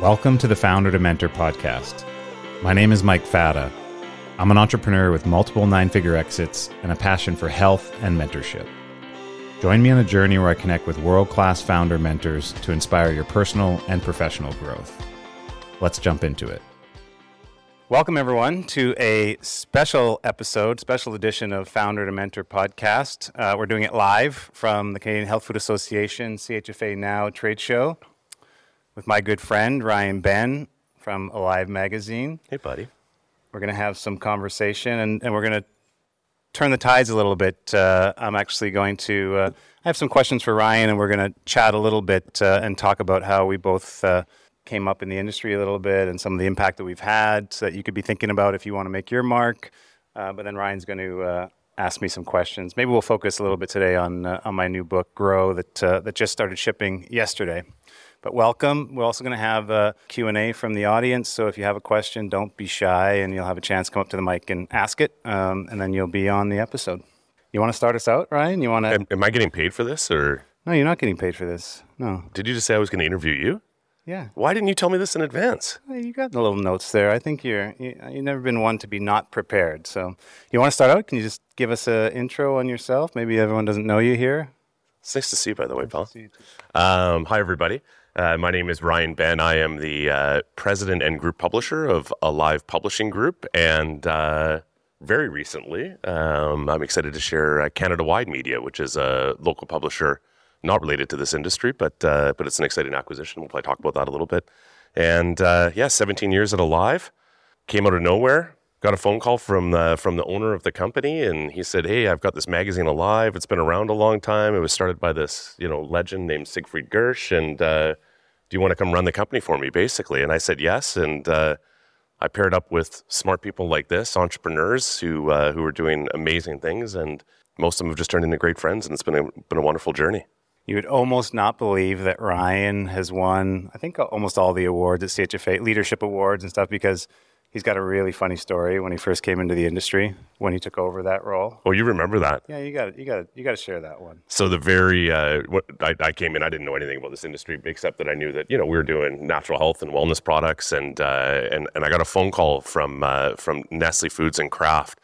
Welcome to the Founder to Mentor podcast. My name is Mike Fata. I'm an entrepreneur with multiple nine figure exits and a passion for health and mentorship. Join me on a journey where I connect with world class founder mentors to inspire your personal and professional growth. Let's jump into it. Welcome, everyone, to a special episode, special edition of Founder to Mentor podcast. Uh, we're doing it live from the Canadian Health Food Association CHFA Now trade show with my good friend Ryan Benn from Alive Magazine. Hey, buddy. We're going to have some conversation and, and we're going to turn the tides a little bit. Uh, I'm actually going to, uh, I have some questions for Ryan and we're going to chat a little bit uh, and talk about how we both uh, came up in the industry a little bit and some of the impact that we've had so that you could be thinking about if you want to make your mark. Uh, but then Ryan's going to uh, ask me some questions. Maybe we'll focus a little bit today on, on my new book, Grow, that, that just started shipping yesterday. But welcome. We're also going to have a Q&A from the audience. So if you have a question, don't be shy and you'll have a chance to come up to the mic and ask it. Um, and then you'll be on the episode. You want to start us out, Ryan? You want to? Am, am I getting paid for this or? No, you're not getting paid for this. No. Did you just say I was going to interview you? Yeah. Why didn't you tell me this in advance? Well, you got the little notes there. I think you're you, you've never been one to be not prepared. So you want to start out? Can you just give us an intro on yourself? Maybe everyone doesn't know you here. It's nice to see you, by the way, Paul. Um, hi, everybody. Uh, my name is Ryan Benn. I am the uh, president and group publisher of Alive Publishing Group. And uh, very recently, um, I'm excited to share uh, Canada Wide Media, which is a local publisher not related to this industry, but, uh, but it's an exciting acquisition. We'll probably talk about that a little bit. And uh, yeah, 17 years at Alive. Came out of nowhere. Got a phone call from the, from the owner of the company, and he said, "Hey, I've got this magazine Alive. It's been around a long time. It was started by this you know legend named Siegfried Gursche, and do you want to come run the company for me, basically? And I said yes. And uh, I paired up with smart people like this, entrepreneurs who uh, who are doing amazing things, and most of them have just turned into great friends, and it's been a, been a wonderful journey. You would almost not believe that Ryan has won, I think, almost all the awards at CHFA, leadership awards and stuff, because He's got a really funny story when he first came into the industry when he took over that role. Oh, you remember that? Yeah, you got you got you got to share that one. So the very uh, I, I, came in, I didn't know anything about this industry except that I knew that you know we were doing natural health and wellness products, and uh, and and I got a phone call from uh, from Nestle Foods and Kraft,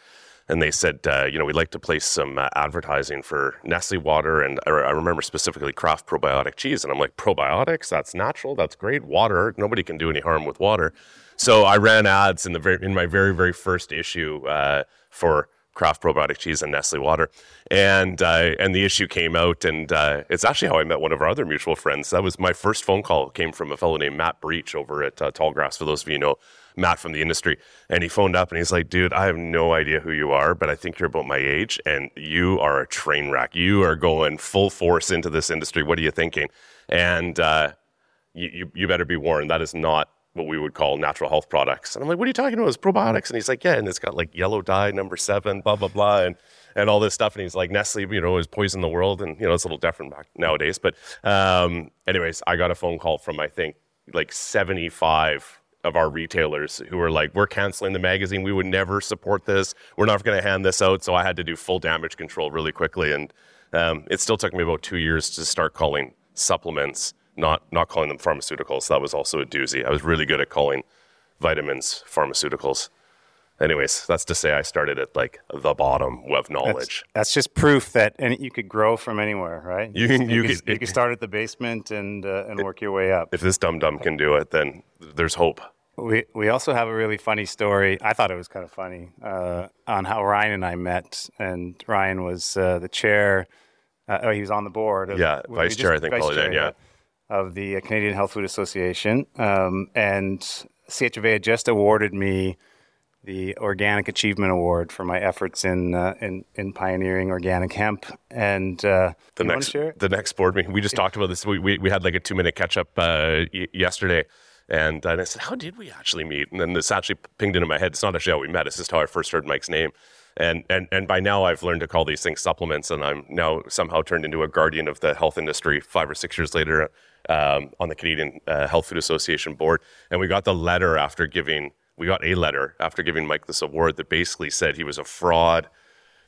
and they said uh, you know we'd like to place some uh, advertising for Nestle water, and I, I remember specifically Kraft probiotic cheese, and I'm like probiotics, that's natural, that's great, water, nobody can do any harm with water. So I ran ads in the very, in my very very first issue uh, for Kraft probiotic cheese and Nestle water, and uh, and the issue came out, and uh, it's actually how I met one of our other mutual friends. That was my first phone call. Came from a fellow named Matt Breach over at uh, Tallgrass. For those of you know Matt from the industry, and he phoned up and he's like, "Dude, I have no idea who you are, but I think you're about my age, and you are a train wreck. You are going full force into this industry. What are you thinking?" And uh, you, you, you better be warned. That is not what we would call natural health products. And I'm like, what are you talking about? It's probiotics. And he's like, yeah, and it's got like yellow dye number seven, blah, blah, blah, and, and all this stuff. And he's like, Nestle, you know, has poisoned the world. And, you know, it's a little different back nowadays. But um, anyways, I got a phone call from, I think, like 75 of our retailers who were like, we're canceling the magazine. We would never support this. We're not going to hand this out. So I had to do full damage control really quickly. And um, it still took me about two years to start calling supplements not not calling them pharmaceuticals. That was also a doozy. I was really good at calling vitamins pharmaceuticals. Anyways, that's to say I started at like the bottom of knowledge. That's, that's just proof that any, you could grow from anywhere, right? You can you, you, could, can, you can start at the basement and uh, and work your way up. If this dum dum can do it, then there's hope. We we also have a really funny story. I thought it was kind of funny uh, on how Ryan and I met. And Ryan was uh, the chair. Uh, oh, he was on the board. Of, yeah, vice chair. I think probably then. Yeah of the Canadian Health Food Association, um, and CHFA just awarded me the Organic Achievement Award for my efforts in uh, in, in pioneering organic hemp. And uh, the next the next board meeting, we just talked about this. We, we, we had like a two minute catch up uh, y- yesterday. And, and I said, How did we actually meet? And then this actually pinged into my head. It's not actually how we met, it's just how I first heard Mike's name. And, and, and by now, I've learned to call these things supplements, and I'm now somehow turned into a guardian of the health industry five or six years later um, on the Canadian uh, Health Food Association board. And we got the letter after giving, we got a letter after giving Mike this award that basically said he was a fraud.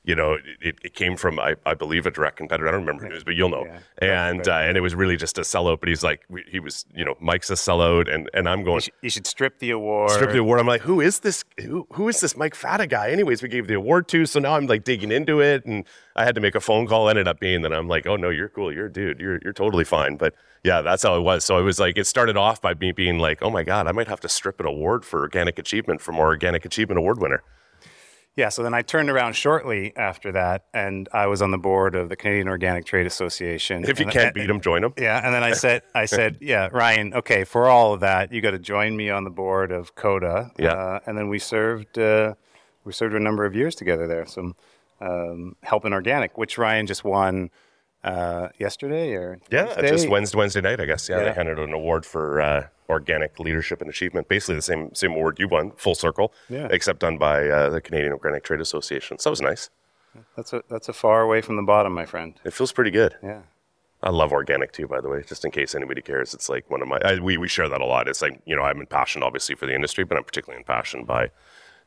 You know, it, it came from, I, I believe, a direct competitor. I don't remember who it is, but you'll know. Yeah. And uh, and it was really just a sellout. But he's like, he was, you know, Mike's a sellout, and and I'm going. You should, you should strip the award. Strip the award. I'm like, who is this? Who, who is this Mike Fata guy? Anyways, we gave the award to, so now I'm like digging into it, and I had to make a phone call. Ended up being that I'm like, oh no, you're cool, you're a dude, you're you're totally fine. But yeah, that's how it was. So it was like it started off by me being like, oh my god, I might have to strip an award for organic achievement from our organic achievement award winner. Yeah, so then I turned around shortly after that, and I was on the board of the Canadian Organic Trade Association. If you And- can't beat him, join him. Yeah, and then I said, I said, yeah, Ryan. Okay, for all of that, you got to join me on the board of COTA. Yeah. uh, and then we served, uh, we served a number of years together there. Some um, helping organic, which Ryan just won uh, yesterday or Yeah, Tuesday? just Wednesday, Wednesday night, I guess. Yeah, Yeah. they handed an award for uh, organic leadership and achievement. Basically, the same same award you won, full circle. Yeah. Except done by uh, the Canadian Organic Trade Association. So that was nice. That's a that's a far away from the bottom, my friend. It feels pretty good. Yeah. I love organic too, by the way, just in case anybody cares. It's like one of my, I, we, we share that a lot. It's like, you know, I'm impassioned obviously for the industry, but I'm particularly impassioned by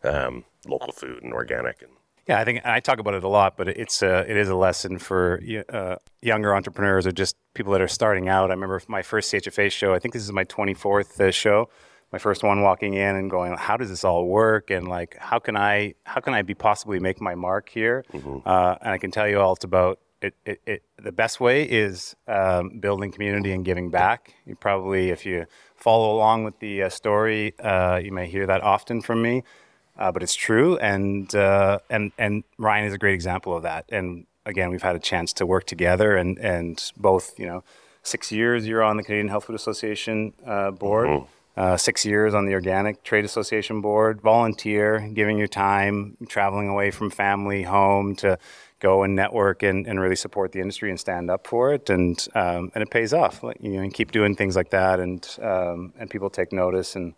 um, local food and organic. And Yeah, I think I talk about it a lot, but it's a, it is a lesson for uh, younger entrepreneurs or just people that are starting out. I remember my first CHFA show. I think this is my 24th uh, show. My first one walking in and going, how does this all work? And like, how can I how can I be possibly make my mark here? Uh, and I can tell you all it's about it. it, it the best way is um, building community and giving back. You probably, if you follow along with the uh, story, uh, you may hear that often from me uh, but it's true. And uh, and and Ryan is a great example of that. And again, we've had a chance to work together, and and both, you know, six years you're on the Canadian Health Food Association uh, board. Uh, six years on the Organic Trade Association board, volunteer, giving your time, traveling away from family, home to go and network and, and really support the industry and stand up for it, and um, and it pays off. Like, you know, and keep doing things like that, and um, and people take notice, and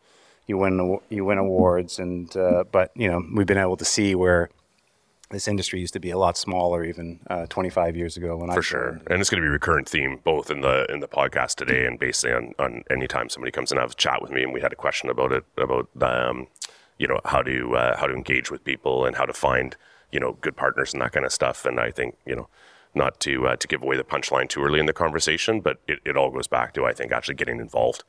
you win you win awards and uh, but you know we've been able to see where this industry used to be a lot smaller even uh, 25 years ago when I for sure. And it's going to be a recurrent theme both in the in the podcast today and basically on, on any time somebody comes and have a chat with me and we had a question about it about um, you know how to uh, how to engage with people and how to find you know good partners and that kind of stuff. And I think you know not to uh, to give away the punchline too early in the conversation, but it, it all goes back to I think actually getting involved.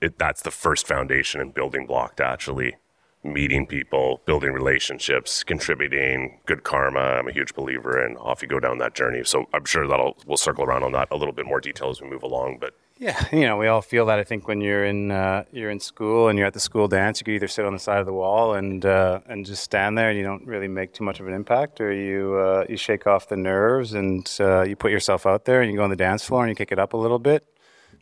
It, that's the first foundation and building block to actually meeting people, building relationships, contributing, good karma. I'm a huge believer in off you go down that journey. So I'm sure that'll we'll circle around on that a little bit more detail as we move along. But yeah you know we all feel that I think when you're in uh, you're in school and you're at the school dance you could either sit on the side of the wall and uh, and just stand there and you don't really make too much of an impact or you uh, you shake off the nerves and uh, you put yourself out there and you go on the dance floor and you kick it up a little bit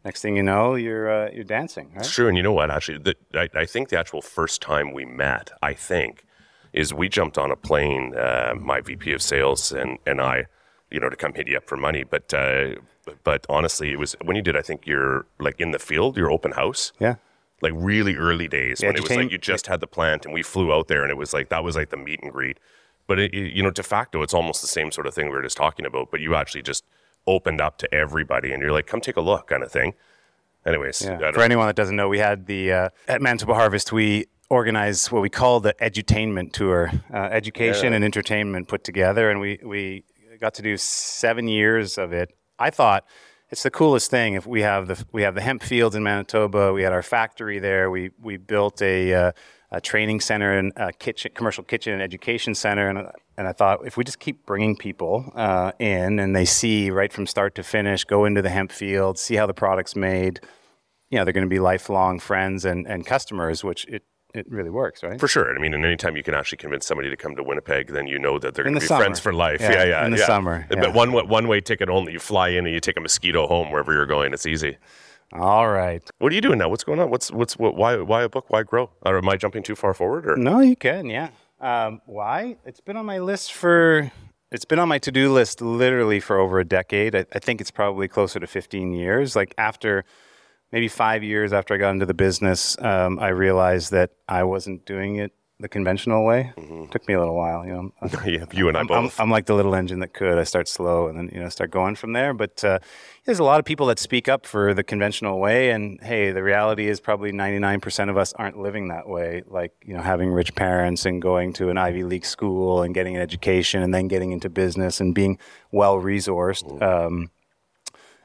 next thing you know you're uh, you're dancing right it's true. And you know what? Actually, the, I, I think the actual first time we met, I think, is we jumped on a plane, uh, my VP of sales and and I, you know, to come hit you up for money. But uh, but honestly, it was when you did. I think you're like in the field, your open house. yeah like really early days when it was like you just had the plant and we flew out there and it was like that was like the meet and greet. But it- you know, de facto, it's almost the same sort of thing we were just talking about. But you actually just opened up to everybody and you're like, come take a look, kind of thing. Anyways, Yeah. For anyone that doesn't know, we had the uh, at Manitoba Harvest. We organized what we call the edutainment tour, uh, education and entertainment put together, and we we got to do seven years of it. I thought it's the coolest thing. If we have the we have the hemp fields in Manitoba, we had our factory there. We we built a, uh, a training center and a kitchen, commercial kitchen and education center, and and I thought if we just keep bringing people uh, in and they see right from start to finish, go into the hemp field, see how the product's made you know they're going to be lifelong friends and, and customers, which it, it really works, right? for sure. I mean, and anytime you can actually convince somebody to come to Winnipeg, then you know that they're going to the be summer. friends for life. Yeah, Yeah, yeah. in the yeah. summer, But one one way ticket only. You fly in and you take a mosquito home wherever you're going. It's easy. All right. What are you doing now? What's going on? What's what's what? Why why a book? Why grow? Or am I jumping too far forward? Or No, you can, yeah. Um, why? It's been on my list for. It's been on my to-do list literally for over a decade. I, I think it's probably closer to 15 years. Like after, maybe five years after I got into the business, um, I realized that I wasn't doing it the conventional way. Took me a little while, you know. yeah, you and I I'm, I'm, both. I'm like the little engine that could. I start slow and then you know start going from there. But uh, there's a lot of people that speak up for the conventional way, and hey, the reality is probably 99% of us aren't living that way. Like you know, having rich parents and going to an Ivy League school and getting an education and then getting into business and being well resourced. Um,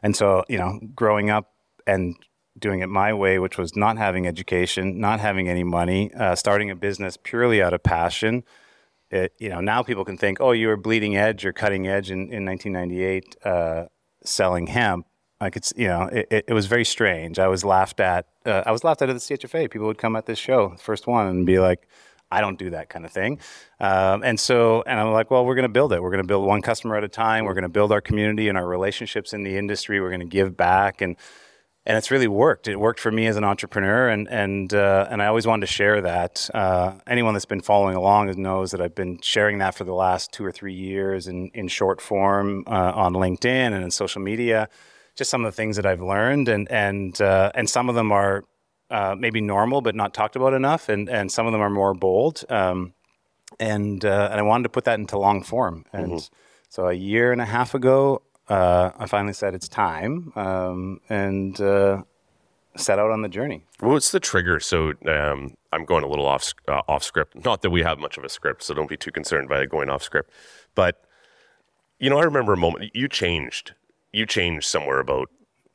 and so you know, growing up and doing it my way, which was not having education, not having any money, uh, starting a business purely out of passion it, you know, now people can think, oh, you were bleeding edge or cutting edge in, in 1998 uh, selling hemp. Like it's, you know, it, it, it was very strange. I was laughed at. Uh, I was laughed at at the CHFA. People would come at this show, first one, and be like, I don't do that kind of thing. Um, and so, and I'm like, well, we're going to build it. We're going to build one customer at a time. We're going to build our community and our relationships in the industry. We're going to give back. And, and it's really worked. It worked for me as an entrepreneur, and and uh, and I always wanted to share that. Uh, anyone that's been following along knows that I've been sharing that for the last two or three years in in short form uh, on LinkedIn and in social media. Just some of the things that I've learned, and and uh, and some of them are uh, maybe normal but not talked about enough, and and some of them are more bold. Um, and uh, and I wanted to put that into long form, and so a year and a half ago, uh, I finally said it's time um, and uh, set out on the journey. Well, what's the trigger? So um, I'm going a little off uh, off script. Not that we have much of a script, so don't be too concerned by going off script. But you know, I remember a moment you changed. You changed somewhere about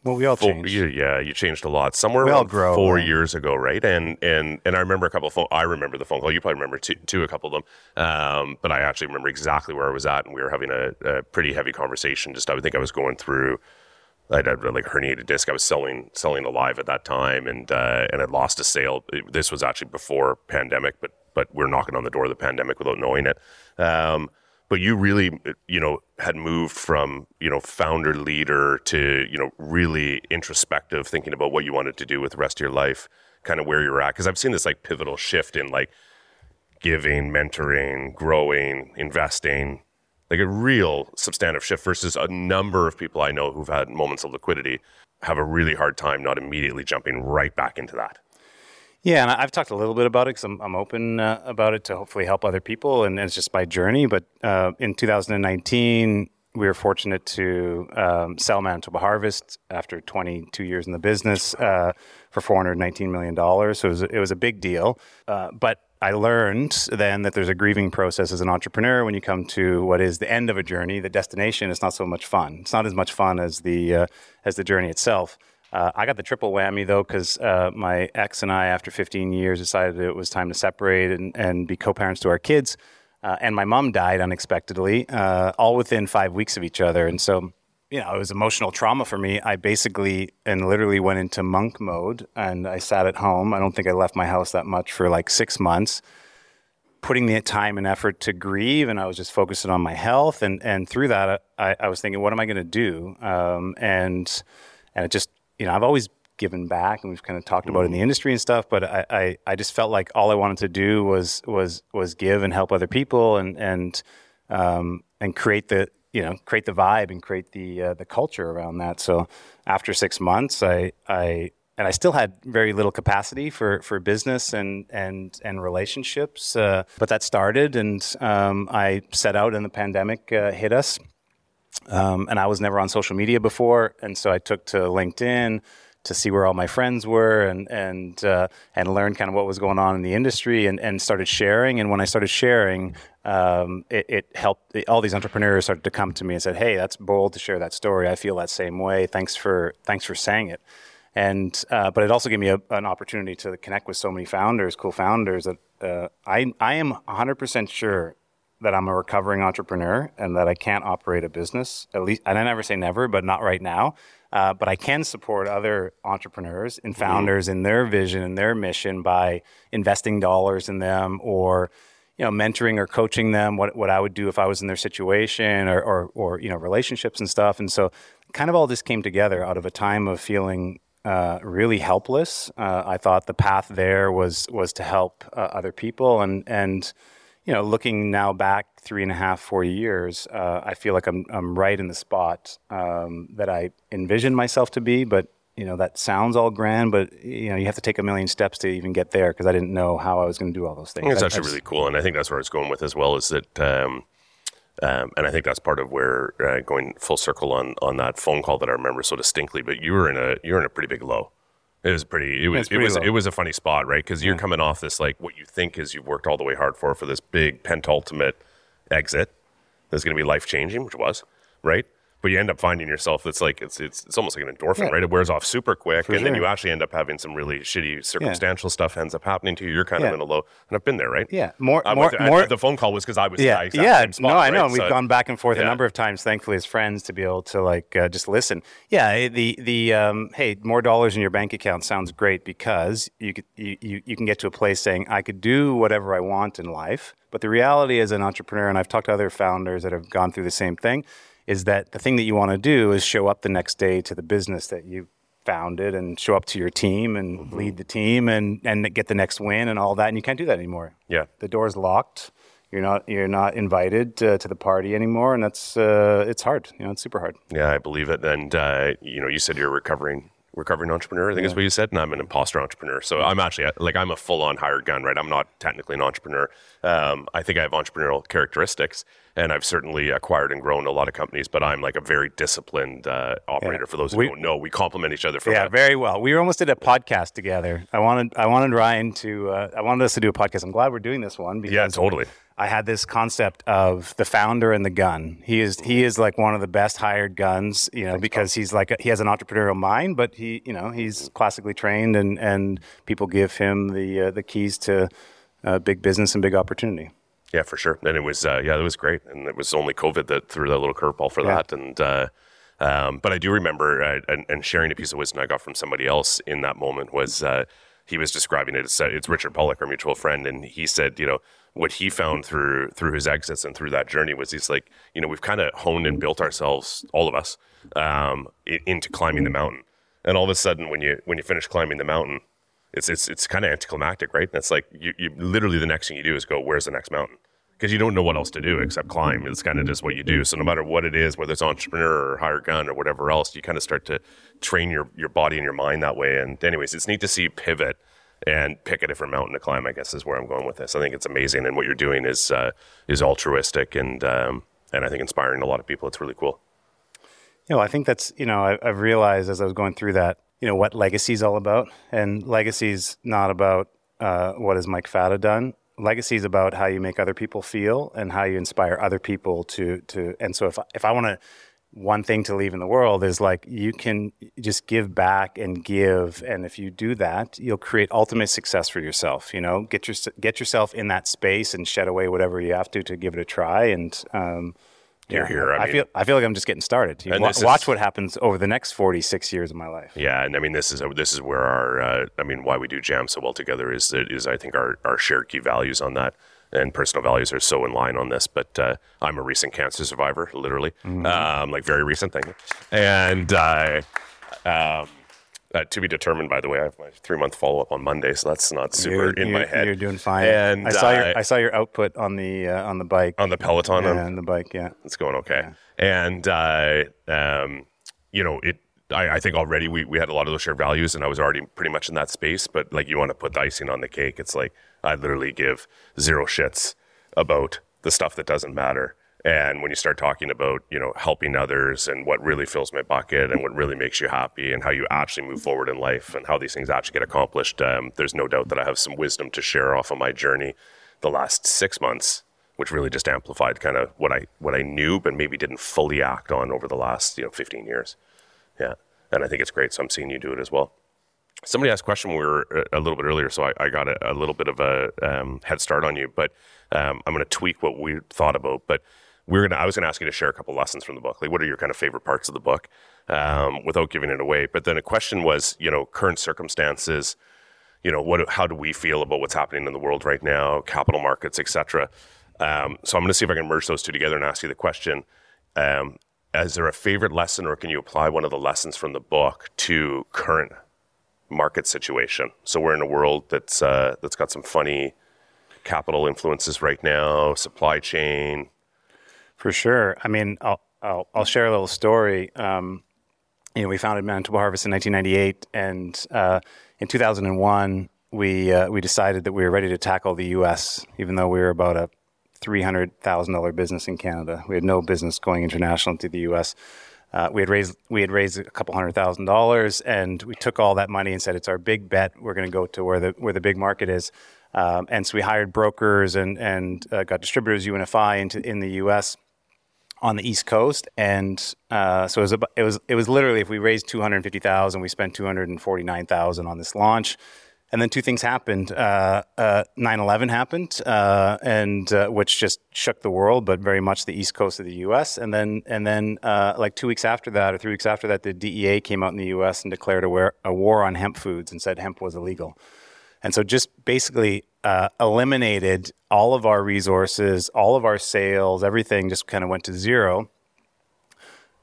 Well, we all four, change. you- yeah, you changed a lot. Somewhere We around grow, four years ago, right? And and and I remember a couple of phone. I remember the phone call. You probably remember two, two a couple of them. Um, but I actually remember exactly where I was at, and we were having a, a pretty heavy conversation. Just I would think I was going through. I had like herniated disc. I was selling selling alive at that time, and uh, and I lost a sale. This was actually before pandemic, but but we're knocking on the door of the pandemic without knowing it. Um, but you really, you know, had moved from you know founder leader to you know really introspective, thinking about what you wanted to do with the rest of your life, kind of where you're at. Because I've seen this like pivotal shift in like giving, mentoring, growing, investing, like a real substantive shift versus a number of people I know who've had moments of liquidity have a really hard time not immediately jumping right back into that. Yeah, and I've talked a little bit about it because I'm, I'm open uh, about it to hopefully help other people, and it's just my journey. But uh, in 2019, we were fortunate to um, sell Manitoba Harvest after 22 years in the business uh, for 419 million dollars. So it was, it was a big deal. Uh, but I learned then that there's a grieving process as an entrepreneur when you come to what is the end of a journey. The destination is not so much fun. It's not as much fun as the uh, as the journey itself. Uh, I got the triple whammy though, because uh, my ex and I, after 15 years, decided it was time to separate and, and be co parents to our kids. Uh, and my mom died unexpectedly, uh, all within five weeks of each other. And so, you know, it was emotional trauma for me. I basically and literally went into monk mode and I sat at home. I don't think I left my house that much for like six months putting the time and effort to grieve and I was just focusing on my health and and through that I, I was thinking what am I going to do um, and and it just you know I've always given back and we've kind of talked about it in the industry and stuff but I, I I just felt like all I wanted to do was was was give and help other people and and um, and create the you know create the vibe and create the uh, the culture around that so after six months I I and I still had very little capacity for, for business and and and relationships. Uh, but that started, and um, I set out, and the pandemic uh, hit us. Um, and I was never on social media before, and so I took to LinkedIn to see where all my friends were, and and uh, and learned kind of what was going on in the industry, and, and started sharing. And when I started sharing, um, it, it helped. All these entrepreneurs started to come to me and said, "Hey, that's bold to share that story. I feel that same way. Thanks for thanks for saying it." and uh, but it also gave me a, an opportunity to connect with so many founders, cool founders that uh, I I am 100% sure that I'm a recovering entrepreneur and that I can't operate a business at least. And I never say never, but not right now. Uh, but I can support other entrepreneurs and founders in their vision and their mission by investing dollars in them or you know mentoring or coaching them what, what I would do if I was in their situation or, or or you know relationships and stuff. And so kind of all this came together out of a time of feeling uh, really helpless. Uh, I thought the path there was was to help uh, other people, and and you know, looking now back three and a half, four years, uh, I feel like I'm I'm right in the spot um, that I envisioned myself to be. But you know that sounds all grand, but you know you have to take a million steps to even get there because I didn't know how I was going to do all those things. it's I- I actually just- really cool, and I think that's where I was going with as well. Is that, um, um, and I think that's part of where uh, going full circle on on that phone call that I remember so distinctly. But you were in a you're in a pretty big low. It was pretty. It was. It's It was. low. It was a funny spot, right? Because you're coming off this like what you think is you've worked all the way hard for for this big pentultimate exit that's going to be life changing, which was right. But you end up finding yourself. It's like it's it's it's almost like an endorphin, Yeah. right? It wears off super quick, and then you actually end up having some really shitty circumstantial stuff ends up happening to you. You're kind Yeah. of in a low, and I've been there, right? Yeah, more, I more, through- I- more. the phone call was because I was yeah, yeah. spot, no, I know. right? and We've So- gone back and forth yeah. a number of times, thankfully, as friends, to be able to like uh, just listen. Yeah, eh, the the um, hey, more dollars in your bank account sounds great because you could you, you you can get to a place saying I could do whatever I want in life. But the reality as an entrepreneur, and I've talked to other founders that have gone through the same thing, is that the thing that you want to do is show up the next day to the business that you founded and show up to your team and Mm-hmm. lead the team and and get the next win and all that. And you can't do that anymore Yeah. the door's locked. You're not you're not invited uh, to the party anymore, and that's uh, it's hard. You know, it's super hard. Yeah, I believe it. And uh, you know, you said you're recovering recovering entrepreneur. I think is what you said, and I'm an imposter entrepreneur. So I'm actually like I'm a full on hired gun, right? I'm not technically an entrepreneur. Um, I think I have entrepreneurial characteristics, and I've certainly acquired and grown a lot of companies. But I'm like a very disciplined uh, operator. For those who We- don't know, we complement each other. Yeah, a- very well. We almost did a podcast together. I wanted I wanted Ryan to uh, I wanted us to do a podcast. I'm glad we're doing this one because yeah, totally. I had this concept of the founder and the gun. He is he is like one of the best hired guns, you know, because he's like a, he has an entrepreneurial mind, but he you know he's classically trained and and people give him the uh, the keys to uh, big business and big opportunity. Yeah, for sure. And it was, uh, yeah, it was great. And it was only COVID that threw that little curveball for Yeah. that. And, uh, um, but I do remember, uh, and, and sharing a piece of wisdom I got from somebody else in that moment was, uh, he was describing it as, uh, it's Richard Pollock, our mutual friend. And he said, you know, what he found through, through his exits and through that journey was he's like, you know, we've kind of honed and built ourselves, all of us, um, into climbing the mountain. And all of a sudden, when you, when you finish climbing the mountain, it's it's it's kind of anticlimactic, right? It's like you, you literally the next thing you do is go, where's the next mountain? Because you don't know what else to do except climb. It's kind of just what you do. So no matter what it is, whether it's entrepreneur or hire gun or whatever else, you kind of start to train your your body and your mind that way. And anyways, it's neat to see pivot and pick a different mountain to climb. I guess is where I'm going with this. I think it's amazing, and what you're doing is uh, is altruistic and um, and I think inspiring a lot of people. It's really cool. You know, I think that's, you know, I, I've realized as I was going through that, you know, what legacy is all about. And legacy is not about uh, what has Mike Fata done. Legacy is about how you make other people feel and how you inspire other people to, to, and so if, if I want to, one thing to leave in the world is like you can just give back and give and if you do that you'll create ultimate success for yourself you know get your get yourself in that space and shed away whatever you have to to give it a try and um You're yeah, here, I I, mean- feel I feel like I'm just getting started. Wa- is- watch what happens over the next 46 years of my life. Yeah, and I mean this is this is where our uh, I mean why we do jam so well together is that is I think our our shared key values on that and personal values are so in line on this. But uh, I'm a recent cancer survivor, literally, um, like very recent thing, and uh, um, uh, to be determined. By the way, I have my three month follow up on Monday, so that's not super You're, in you're- my head. You're doing fine. And I saw your I saw your output on the uh, on the bike. on the Peloton. yeah, on the bike. Yeah. it's going okay. And uh, um, you know, it. I, I think already we, we had a lot of those shared values, and I was already pretty much in that space. But like, you want to put the icing on the cake. It's like I literally give zero shits about the stuff that doesn't matter. And when you start talking about you know helping others and what really fills my bucket and what really makes you happy and how you actually move forward in life and how these things actually get accomplished, um, there's no doubt that I have some wisdom to share off of my journey the last six months which really just amplified kind of what I what I knew, but maybe didn't fully act on over the last you know 15 years. Yeah, and I think it's great. So I'm seeing you do it as well. Somebody asked a question we were uh, a little bit earlier, so I, I got a, a little bit of a um, head start on you. But um, I'm going to tweak what we thought about. But we're gonna I was going to ask you to share a couple lessons from the book. Like, what are your kind of favorite parts of the book, um, without giving it away? But then a question was, you know, current circumstances you know what how do we feel about what's happening in the world right now capital markets etc um, so i'm going to see if i can merge those two together and ask you the question um, is there a favorite lesson or can you apply one of the lessons from the book to current market situation so we're in a world that's uh, that's got some funny capital influences right now supply chain For sure. I mean, I'll I'll, I'll share a little story. Um, you know, we founded Manitoba Harvest in 1998, and uh, in 2001, we uh, we decided that we were ready to tackle the U.S. Even though we were about a three hundred thousand dollar business in Canada, we had no business going international to the U.S. Uh, we had raised we had raised a couple hundred thousand dollars, and we took all that money and said it's our big bet. We're going to go to where the where the big market is. Um, and so we hired brokers and and uh, got distributors UNFI into in the U.S on the East Coast, and uh, so it was, about, it was it was literally if we raised two hundred fifty thousand, we spent two hundred and forty nine thousand on this launch, and then two things happened. Uh, uh, 9/11 happened, uh, and uh, which just shook the world, but very much the East Coast of the U.S. And then and then uh, like two weeks after that, or three weeks after that, the DEA came out in the U.S. and declared a, war, a war on hemp foods and said hemp was illegal. And so just basically uh, eliminated all of our resources, all of our sales, everything just kind of went to zero.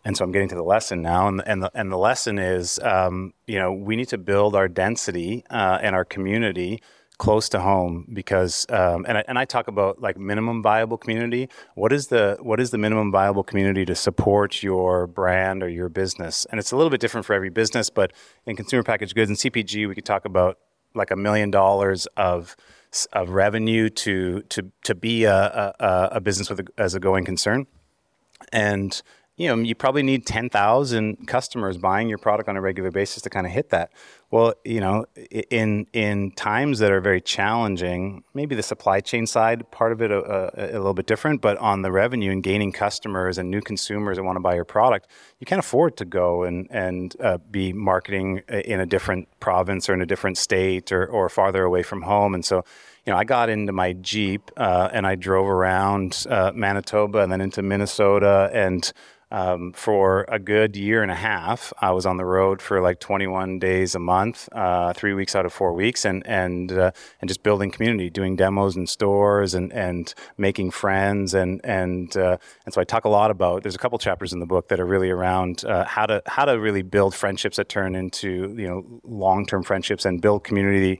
And so I'm getting to the lesson now, and and the, and the lesson is, um, you know, we need to build our density uh, and our community close to home because, um, and I, and I talk about like minimum viable community. What is the what is the minimum viable community to support your brand or your business? And it's a little bit different for every business, but in consumer packaged goods and CPG, we could talk about like a million dollars of of revenue to to to be a, a, a business with a, as a going concern, and you know you probably need ten thousand customers buying your product on a regular basis to kind of hit that. Well, you know, in in times that are very challenging, maybe the supply chain side part of it a, uh, a, a, little bit different, but on the revenue and gaining customers and new consumers that want to buy your product, you can't afford to go and and uh, be marketing in a different province or in a different state or or farther away from home. And so, you know, I got into my Jeep uh, and I drove around uh, Manitoba and then into Minnesota and um, for a good year and a half. I was on the road for like 21 days a month, uh, three weeks out of four weeks, and and uh, and just building community, doing demos in stores, and and making friends, and and uh, and so I talk a lot about. There's a couple chapters in the book that are really around uh, how to how to really build friendships that turn into you know long term friendships and build community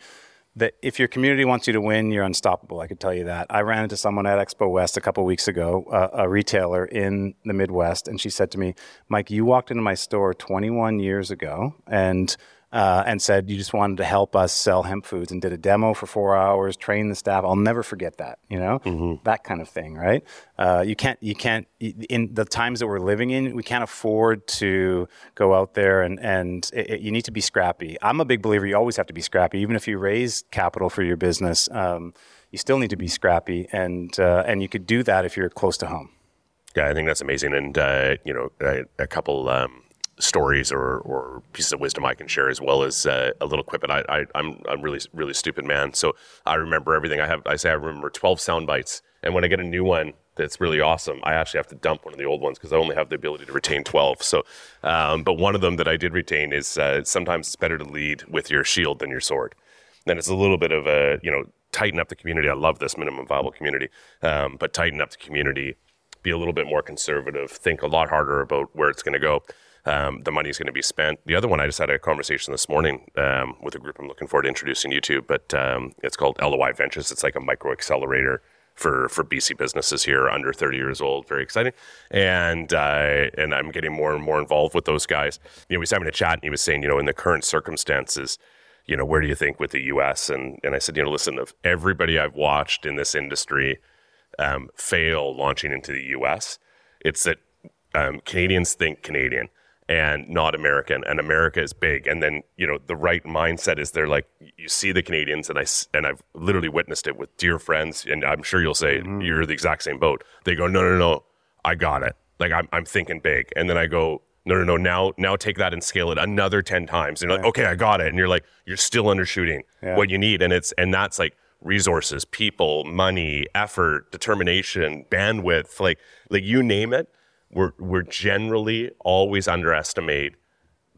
that if your community wants you to win, you're unstoppable. I could tell you that. I ran into someone at Expo West a couple weeks ago, uh, a retailer in the Midwest, and she said to me, "Mike, you walked into my store 21 years ago, and uh, and said you just wanted to help us sell hemp foods and did a demo for four hours, trained the staff. I'll never forget that. You know, mm-hmm. that kind of thing, right? Uh, you can't, you can't. In the times that we're living in, we can't afford to go out there and and it, it, you need to be scrappy. I'm a big believer. You always have to be scrappy, even if you raise capital for your business. Um, you still need to be scrappy, and uh, and you could do that if you're close to home. Yeah, I think that's amazing, and uh, you know, a, a couple. Um, stories or, or pieces of wisdom I can share, as well as uh, a little quip. And I, I, I'm I'm really really stupid man, so I remember everything. I have I say I remember 12 sound bites, and when I get a new one that's really awesome, I actually have to dump one of the old ones because I only have the ability to retain 12. So, um, but one of them that I did retain is uh, sometimes it's better to lead with your shield than your sword. Then it's a little bit of a you know tighten up the community. I love this minimum viable community, um, but tighten up the community. Be a little bit more conservative. Think a lot harder about where it's going to go um, the money is going to be spent. The other one, I just had a conversation this morning um, with a group I'm looking forward to introducing you to, but um, it's called LOI Ventures. It's like a micro accelerator for for BC businesses here under 30 years old. Very exciting, and uh, and I'm getting more and more involved with those guys. You know, we was having a chat, and he was saying, you know, in the current circumstances, you know, where do you think with the U.S. and and I said, you know, listen, of everybody I've watched in this industry um, fail launching into the U.S., it's that um, Canadians think Canadian and not American, and America is big. And then you know the right mindset is they're like you see the Canadians, and I and I've literally witnessed it with dear friends, and I'm sure you'll say mm-hmm. you're the exact same boat. They go, no, no, no, I got it. Like I'm I'm thinking big, and then I go. No, no, no. Now, now take that and scale it another ten times. And you're like, okay, I got it. And you're like, you're still undershooting yeah. what you need. And it's and that's like resources, people, money, effort, determination, bandwidth, like like you name it we're we're generally always underestimate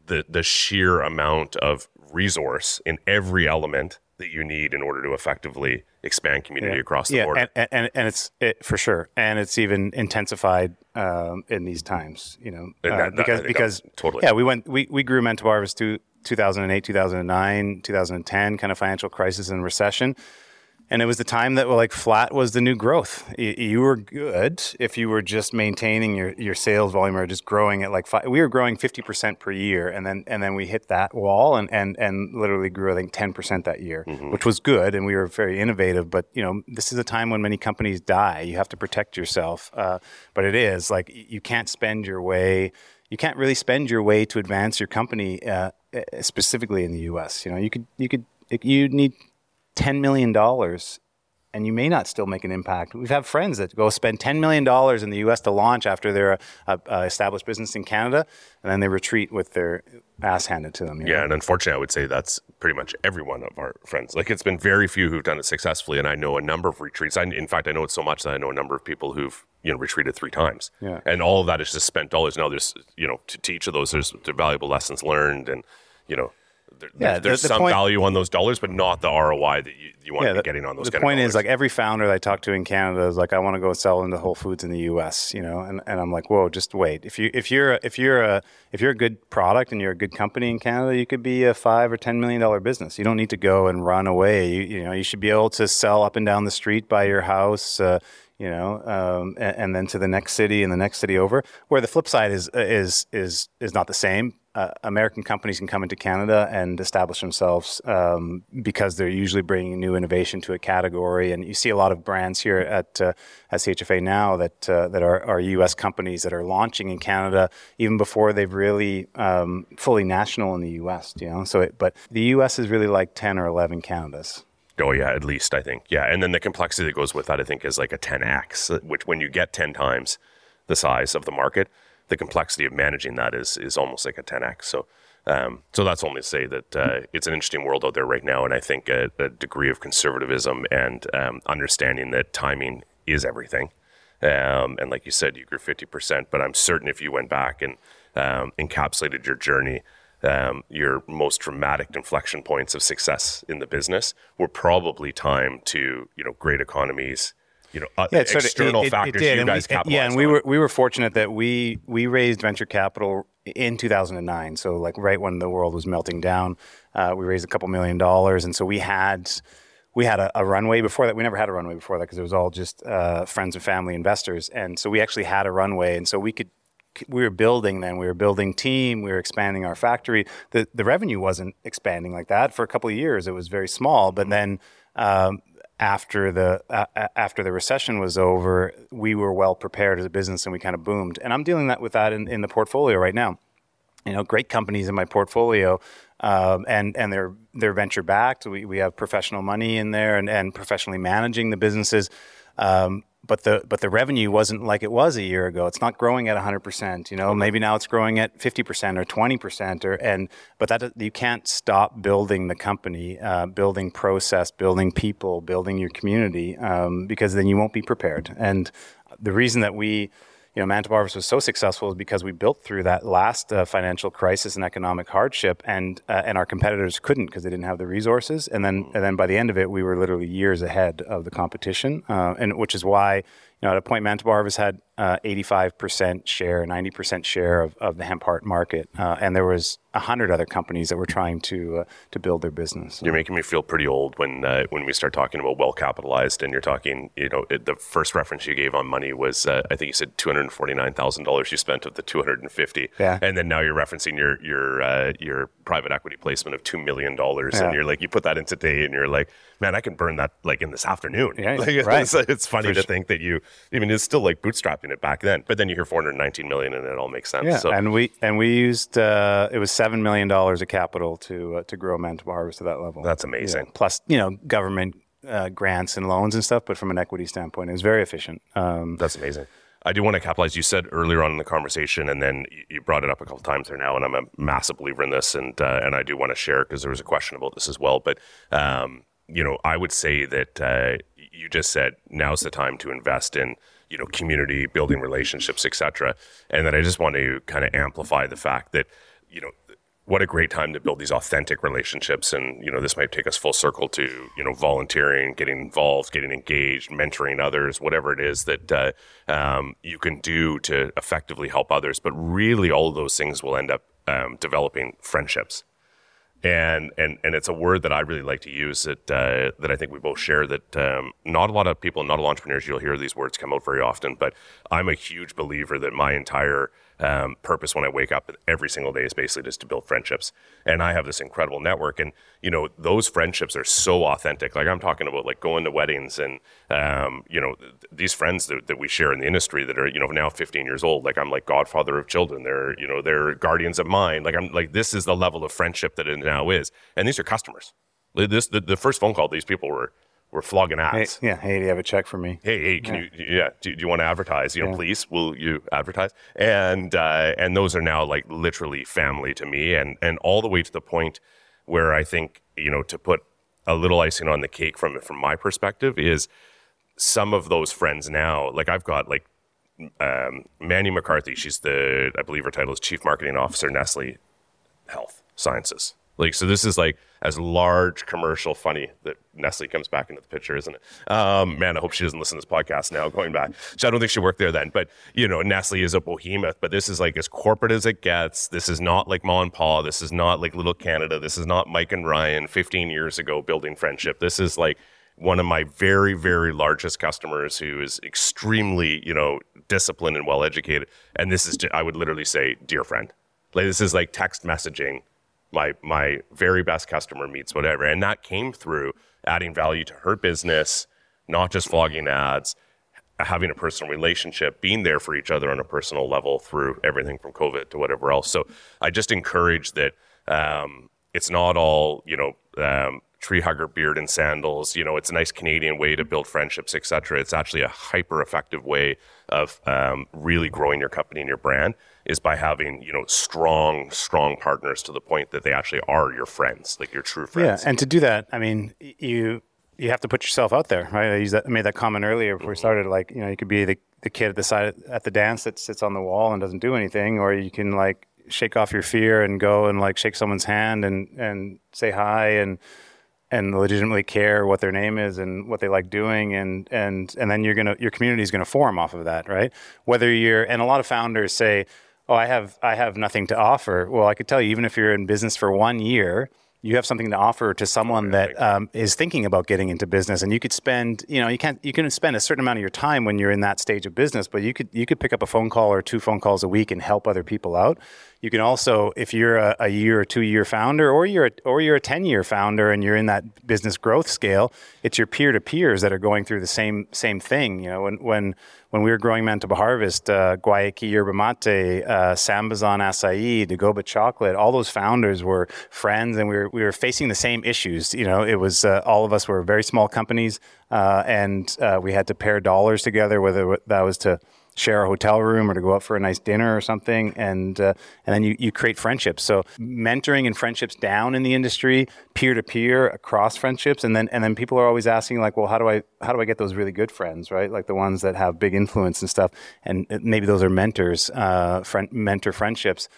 the the sheer amount of resource in every element that you need in order to effectively expand community yeah. across the board. yeah, border. And, and, and it's it, for sure, and it's even intensified um, in these times. You know, uh, that, because because totally. Yeah, we went we, we grew Manitoba Harvest to 2008, 2009, 2010 kind of financial crisis and recession and it was the time that like flat was the new growth. You, were good if you were just maintaining your, your sales volume or just growing at like five. We were growing fifty percent per year, and then and then we hit that wall and and and literally grew I think ten percent that year, mm-hmm. which was good, and we were very innovative. But you know, this is a time when many companies die. You have to protect yourself. Uh, but it is like you can't spend your way. You can't really spend your way to advance your company, uh, specifically in the U.S. You know, you could you could you need $10 million and you may not still make an impact. We've had friends that go spend $10 million in the US to launch after they're a, a, a established business in Canada, and then they retreat with their ass handed to them. yeah, know? and unfortunately, I would say that's pretty much every one of our friends. Like, it's been very few who've done it successfully, and I know a number of retreats. I, in fact, I know it so much that I know a number of people who've you know retreated three times. Yeah. And all of that is just spent dollars. Now, there's you know to, to each of those, there's, there's valuable lessons learned, and you know there, yeah, there's the, the some point, value on those dollars, but not the ROI that you, you want yeah, to be getting on those. The point is, like every founder that I talk to in Canada is like, I want to go sell into Whole Foods in the U.S. You know, and, and I'm like, whoa, just wait. If you if you're if you're a if you're a good product and you're a good company in Canada, you could be a five or ten million dollar business. You don't need to go and run away. You, you know, you should be able to sell up and down the street by your house. Uh, you know, um, and, and, then to the next city and the next city over. Where the flip side is is is is not the same uh, American companies can come into Canada and establish themselves um, because they're usually bringing new innovation to a category. And you see a lot of brands here at uh, at CHFA now that uh, that are, are U.S. companies that are launching in Canada even before they've really um, fully national in the U.S. You know, so it, but the U.S. is really like ten or eleven Canadas. Oh yeah, at least I think yeah, and then the complexity that goes with that I think is like a 10x, which when you get 10 times the size of the market the complexity of managing that is is almost like a 10x. So um, so that's only to say that uh, it's an interesting world out there right now, and I think a, a degree of conservatism and um, understanding that timing is everything. Um, and like you said, you grew fifty percent, but I'm certain if you went back and um, encapsulated your journey, um, your most dramatic inflection points of success in the business were probably timed to you know great economies, you know uh, yeah, external it, factors it, it you guys we, Yeah, and on. we were we were fortunate that we we raised venture capital in 2009. So like right when the world was melting down, uh, we raised a couple million dollars, and so we had we had a, a, runway before that. We never had a runway before that because it was all just uh, friends and family investors, and so we actually had a runway, and so we could. We were building then. We were building team. We were expanding our factory. The the revenue wasn't expanding like that for a couple of years. It was very small, but then um, after the uh, after the recession was over, we were well prepared as a business and we kind of boomed. And I'm dealing that with that in, in the portfolio right now. You know, great companies in my portfolio, um, and and they're they're venture backed. We we have professional money in there and, and professionally managing the businesses. Um, but the but the revenue wasn't like it was a year ago. It's not growing at 100%. You know, maybe now it's growing at 50% or 20%. Or and but that you can't stop building the company, uh, building process, building people, building your community, um, because then you won't be prepared. And the reason that we you know, Manitoba Harvest was so successful is because we built through that last uh, financial crisis and economic hardship, and uh, and our competitors couldn't because they didn't have the resources. And then and then by the end of it, we were literally years ahead of the competition, uh, and which is why you know, at a point, Manitoba Harvest had uh, 85% share, 90% share of, of the hemp heart market, uh, and there was hundred other companies that were trying to uh, to build their business. You're making me feel pretty old when uh, when we start talking about well capitalized, and you're talking, you know, it, the first reference you gave on money was, uh, I think you said two hundred forty nine thousand dollars you spent of the two hundred and fifty, yeah, and then now you're referencing your your uh, your private equity placement of two million dollars, yeah. and you're like, you put that in today, and you're like, man, I can burn that like in this afternoon. Yeah, like, right. It's, it's funny For to sure. think that you, I mean, it's still like bootstrapping it back then, but then you hear 419 million and it all makes sense. Yeah, so. and we and we used uh, it was seven million dollars of capital to uh, to grow Manitoba Harvest to that level. That's amazing. Yeah. Plus, you know, government uh, grants and loans and stuff, but from an equity standpoint, it was very efficient. Um, That's amazing. I do want to capitalize. You said earlier on in the conversation, and then you brought it up a couple times there now, and I'm a massive believer in this, and uh, and I do want to share because there was a question about this as well. But um, you know, I would say that uh, you just said now's the time to invest in you know community building relationships, etc. And then I just want to kind of amplify the fact that you know what a great time to build these authentic relationships. And you know this might take us full circle to you know volunteering getting involved getting engaged mentoring others whatever it is that uh, um, you can do to effectively help others. But really all of those things will end up um, developing friendships and and and it's a word that I really like to use that uh, that I think we both share. That um, not a lot of people, not a lot of entrepreneurs, you'll hear these words come out very often. But I'm a huge believer that my entire um, purpose when I wake up every single day is basically just to build friendships. And I have this incredible network, and you know those friendships are so authentic. Like I'm talking about like going to weddings and um, you know th- these friends that, that we share in the industry that are you know now 15 years old. Like I'm like godfather of children. They're you know they're guardians of mine. Like I'm like this is the level of friendship that it now is, and these are customers. This the, the first phone call these people were we're flogging ads. Hey, yeah. Hey, do you have a check for me? Hey, hey, can yeah. you? Yeah. Do, do, you want to advertise? You know, yeah. please, will you advertise? And uh, and those are now like literally family to me, and and all the way to the point where I think you know to put a little icing on the cake from from my perspective is some of those friends now. Like I've got like um, Manny McCarthy. She's the I believe her title is Chief Marketing Officer Nestle Health Sciences. Like, so this is like as large commercial funny that Nestle comes back into the picture, isn't it? Um, man, I hope she doesn't listen to this podcast now going back. So I don't think she worked there then, but you know, Nestle is a behemoth, but this is like as corporate as it gets. This is not like Ma and Pa. This is not like little Canada. This is not Mike and Ryan 15 years ago building friendship. This is like one of my very, very largest customers who is extremely, you know, disciplined and well educated. And this is, I would literally say, dear friend. Like this is like text messaging my my very best customer meets whatever. And that came through adding value to her business not just flogging ads having a personal relationship being there for each other on a personal level through everything from covid to whatever else. So i just encourage that um, it's not all you know um, tree hugger beard and sandals you know it's a nice canadian way to build friendships etc it's actually a hyper effective way of um, really growing your company and your brand is by having you know strong strong partners to the point that they actually are your friends like your true friends. yeah and to do that i mean you you have to put yourself out there right? I used that I made that comment earlier before mm-hmm. we started like you know you could be the, the kid at the side at the dance that sits on the wall and doesn't do anything or you can like shake off your fear and go and like shake someone's hand and and say hi and and legitimately care what their name is and what they like doing and and and then you're gonna your community is gonna form off of that right? Whether you're and a lot of founders say oh i have i have nothing to offer. Well i could tell you even if you're in business for one year you have something to offer to someone that um, is thinking about getting into business and you could spend you know you can't you can spend a certain amount of your time when you're in that stage of business but you could you could pick up a phone call or two phone calls a week and help other people out you can also, if you're a, a year or two year founder, or you're a, or you're a ten year founder, and you're in that business growth scale, it's your peer to peers that are going through the same same thing. You know, when when when we were growing Manitoba Harvest, uh, Guayaki Yerba Mate, uh, Sambazon Acai, Dagoba Chocolate, all those founders were friends, and we were we were facing the same issues. You know, it was uh, all of us were very small companies, uh, and uh, we had to pair dollars together, whether that was to share a hotel room or to go out for a nice dinner or something, and uh, and then you, you create friendships. So mentoring and friendships down in the industry, peer to peer across friendships, and then and then people are always asking like, well, how do I how do I get those really good friends, right? Like the ones that have big influence and stuff, and maybe those are mentors, uh, friend, mentor friendships.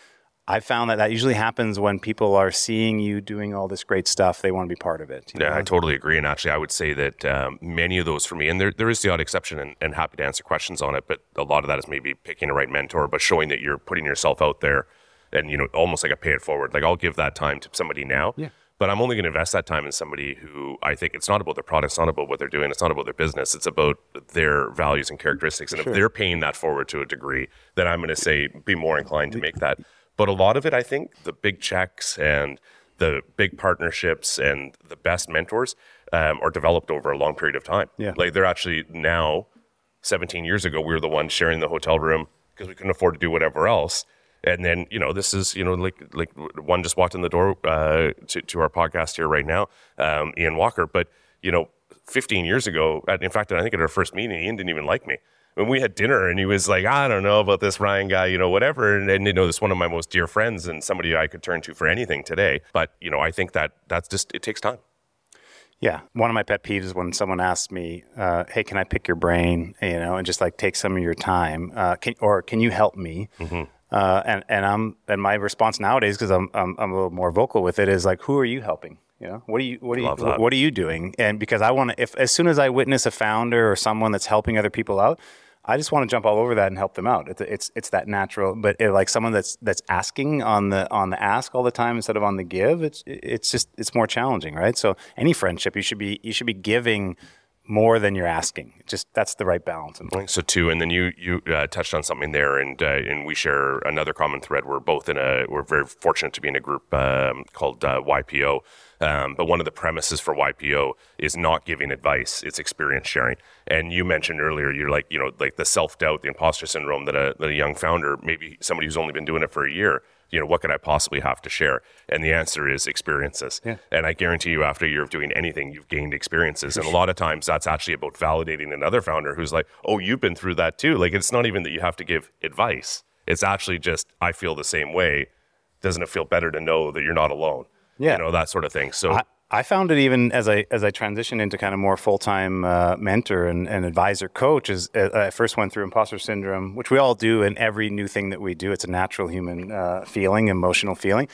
I found that that usually happens when people are seeing you doing all this great stuff. They want to be part of it. Yeah, know? I totally agree. And actually, I would say that um, many of those for me, and there, there is the odd exception, and, and, happy to answer questions on it, but a lot of that is maybe picking a right mentor, but showing that you're putting yourself out there and, you know, almost like a pay it forward. Like, I'll give that time to somebody now. Yeah. But I'm only going to invest that time in somebody who I think it's not about their product, it's not about what they're doing, it's not about their business, it's about their values and characteristics. And sure. if they're paying that forward to a degree, then I'm going to say be more inclined to make that but a lot of it, I think, the big checks and the big partnerships and the best mentors um, are developed over a long period of time. Yeah. Like they're actually now, 17 years ago, we were the ones sharing the hotel room because we couldn't afford to do whatever else. And then, you know, this is, you know, like like one just walked in the door uh, to, to our podcast here right now, um, Ian Walker. But, you know, 15 years ago, in fact, I think at our first meeting, Ian didn't even like me when we had dinner and he was like, I don't know about this Ryan guy, you know, whatever. And, and you know, this one of my most dear friends and somebody I could turn to for anything today. But, you know, I think that that's just, it takes time. Yeah, one of my pet peeves is when someone asks me, uh, "Hey, can I pick your brain?" You know, and just like take some of your time, uh, can, or can you help me? Mm-hmm. Uh, and and I'm and my response nowadays, because I'm, I'm, I'm a little more vocal with it, is like, "Who are you helping?" You know, what are you what are you what are you doing? And because I want to, if as soon as I witness a founder or someone that's helping other people out, I just want to jump all over that and help them out. It's it's, it's that natural, but it, like someone that's that's asking on the on the ask all the time instead of on the give. It's it's just it's more challenging, right? So any friendship, you should be you should be giving more than you're asking. Just that's the right balance. So too, and then you you uh, touched on something there, and uh, and we share another common thread. We're both in a we're very fortunate to be in a group um, called uh, YPO. Um, but one of the premises for YPO is not giving advice; it's experience sharing. And you mentioned earlier, you're like you know like the self doubt, the imposter syndrome that a, that a young founder, maybe somebody who's only been doing it for a year, you know, what could I possibly have to share? And the answer is experiences. Yeah. And I guarantee you, after a year of doing anything, you've gained experiences. and a lot of times that's actually about validating another founder who's like, oh, you've been through that too. Like, it's not even that you have to give advice, it's actually just, I feel the same way. Doesn't it feel better to know that you're not alone? Yeah. You know, that sort of thing. So, I- I found it even as I as I transitioned into kind of more full time uh, mentor and, and, advisor coach. Is uh, I first went through imposter syndrome, which we all do in every new thing that we do. It's a natural human uh, feeling, emotional feeling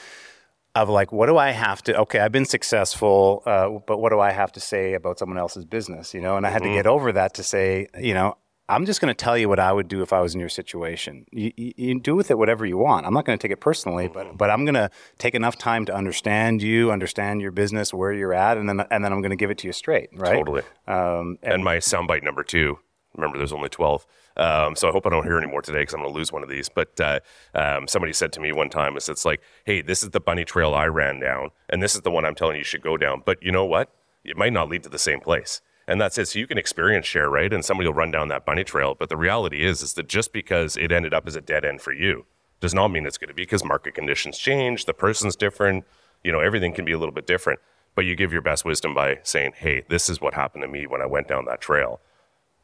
of like, what do I have to? Okay, I've been successful, uh, but what do I have to say about someone else's business? You know, and I had mm-hmm. to get over that to say, you know, I'm just going to tell you what I would do if I was in your situation. You, you, you do with it whatever you want. I'm not going to take it personally, but mm-hmm. but I'm going to take enough time to understand you, understand your business, where you're at, and then and then I'm going to give it to you straight, right? Totally. Um, and, and, my soundbite number two. Remember, there's only 12. Um, so I hope I don't hear any more today because I'm going to lose one of these. But uh, um, somebody said to me one time, it's, it's like, hey, this is the bunny trail I ran down, and this is the one I'm telling you should go down. But you know what? It might not lead to the same place and that's it. So you can experience share, right? And somebody will run down that bunny trail. But the reality is, is that just because it ended up as a dead end for you does not mean it's going to be because market conditions change, the person's different, you know, everything can be a little bit different. But you give your best wisdom by saying, hey, this is what happened to me when I went down that trail.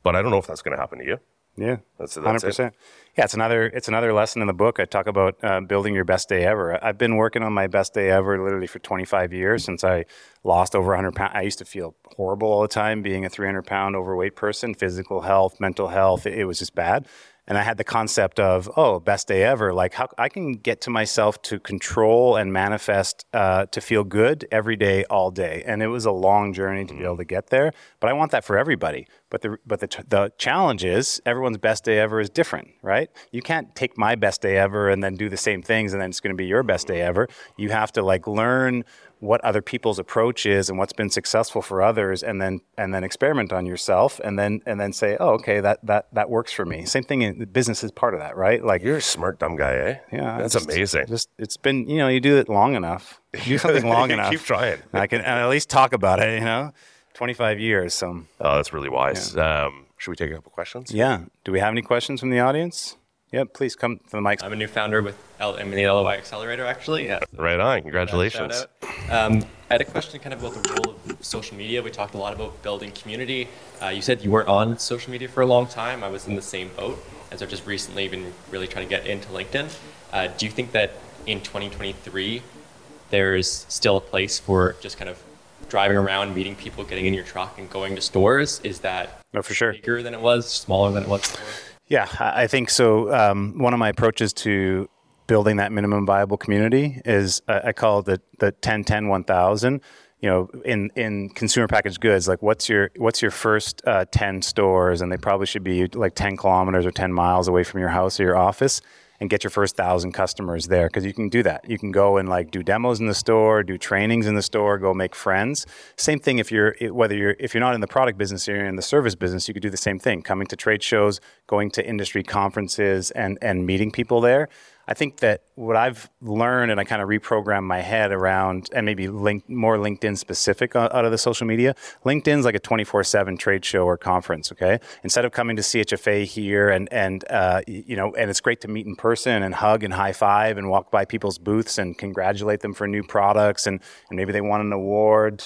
But I don't know if that's going to happen to you. Yeah, that's hundred percent. Yeah, it's another it's another lesson in the book. I talk about uh, building your best day ever. I've been working on my best day ever literally for 25 years since I lost over 100 pounds. I used to feel horrible all the time being a 300 pound overweight person. Physical health, mental health, it, it was just bad and I had the concept of oh best day ever. Like how I can get to myself to control and manifest uh, to feel good every day all day. And it was a long journey to be able to get there but I want that for everybody. But the but the the challenge is everyone's best day ever is different right? You can't take my best day ever and then do the same things and then it's going to be your best day ever. You have to like learn what other people's approach is and what's been successful for others and then and then experiment on yourself and then and then say oh okay that that that works for me. Same thing in business is part of that right? Like you're a smart dumb guy eh? Yeah that's just, amazing. just it's been you know you do it long enough. Do something long enough. keep trying i can at least talk about it you know? 25 years so. Oh that's really wise. Yeah. um, should we take a couple questions? Yeah. Do we have any questions from the audience yeah, please come to the mic. I'm a new founder with L- I'm in the LOI Accelerator, actually. Yeah. Right on. Congratulations. Um, I had a question kind of about the role of social media. We talked a lot about building community. Uh, you said you weren't on social media for a long time. I was in the same boat, as I've just recently been really trying to get into LinkedIn. Uh, do you think that in 2023, there's still a place for just kind of driving around, meeting people, getting in your truck, and going to stores? Is that no, for sure. bigger than it was, smaller than it was before? Yeah, I think so. Um, one of my approaches to building that minimum viable community is uh, I call it the the 10 10 1000 you know in in consumer packaged goods like what's your what's your first uh, 10 stores and they probably should be like 10 kilometers or 10 miles away from your house or your office and get your first thousand customers there because you can do that. You can go and like do demos in the store, do trainings in the store, go make friends. Same thing if you're whether you're if you're not in the product business, you're in the service business. You could do the same thing, coming to trade shows, going to industry conferences, and and meeting people there. I think that what I've learned and I kind of reprogrammed my head around and maybe link more LinkedIn specific out of the social media. LinkedIn's like a 24/7 trade show or conference, okay? Instead of coming to CHFA here and and uh, you know, and it's great to meet in person and hug and high five and walk by people's booths and congratulate them for new products and, and maybe they won an award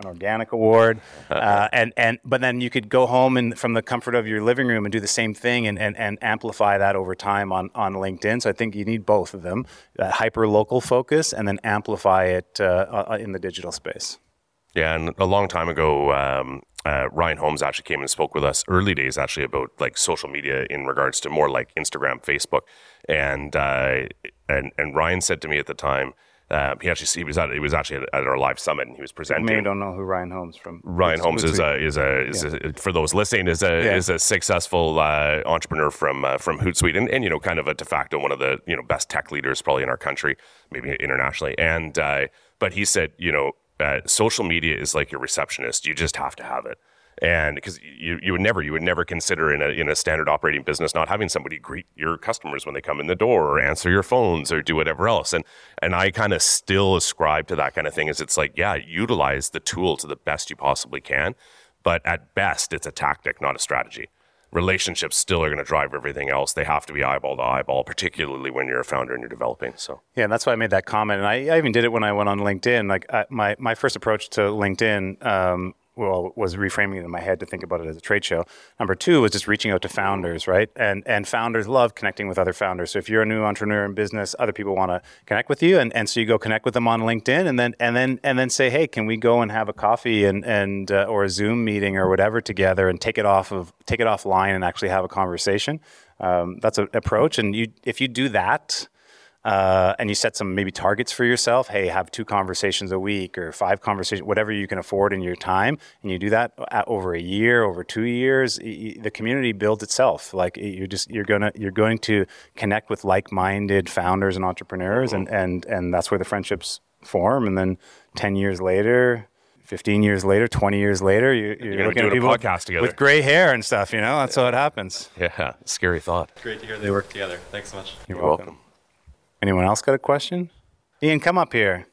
an organic award, uh, and and but then you could go home and from the comfort of your living room and do the same thing and, and, and amplify that over time on on LinkedIn. So I think you need both of them, that hyper local focus, and then amplify it uh, uh, in the digital space. Yeah, and a long time ago, um, uh, Ryan Holmes actually came and spoke with us early days, actually about like social media in regards to more like Instagram, Facebook, and uh, and and Ryan said to me at the time Um, he actually he was at he was actually at, our live summit and he was presenting. Maybe don't know who Ryan Holmes from. Ryan Holmes is a, is a is yeah. a for those listening is a yeah. is a successful uh, entrepreneur from uh, from Hootsuite and, and you know kind of a de facto one of the you know best tech leaders probably in our country, maybe internationally. And uh, but he said you know uh, social media is like your receptionist. You just have to have it and because you, you would never you would never consider in a in a standard operating business not having somebody greet your customers when they come in the door or answer your phones or do whatever else and and I kind of still ascribe to that kind of thing is it's like yeah utilize the tool to the best you possibly can but at best it's a tactic not a strategy relationships still are going to drive everything else. They have to be eyeball to eyeball, particularly when you're a founder and you're developing. So yeah, and that's why I made that comment. And I, I even did it when I went on LinkedIn. Like I, my my first approach to LinkedIn um, well was reframing it in my head to think about it as a trade show. Number two was just reaching out to founders, right? And and founders love connecting with other founders. So if you're a new entrepreneur in business, other people want to connect with you, and, and so you go connect with them on LinkedIn, and then and then and then say, hey, can we go and have a coffee and and uh, or a Zoom meeting or whatever together, and take it off of take it offline and actually have a conversation. Um, that's an approach, and you if you do that uh, and you set some maybe targets for yourself. Hey, have two conversations a week or five conversations, whatever you can afford in your time, and you do that over a year, over two years. the community builds itself. Like you're just you're gonna you're going to connect with like-minded founders and entrepreneurs, and and and that's where the friendships form. And then ten years later, 15 years later, 20 years later, you, you're, you're looking at people podcast together. with gray hair and stuff, you know? That's yeah. how it happens. Yeah, scary thought. Great to hear they work together. Thanks so much. You're, you're welcome. welcome. Anyone else got a question? Ian, come up here.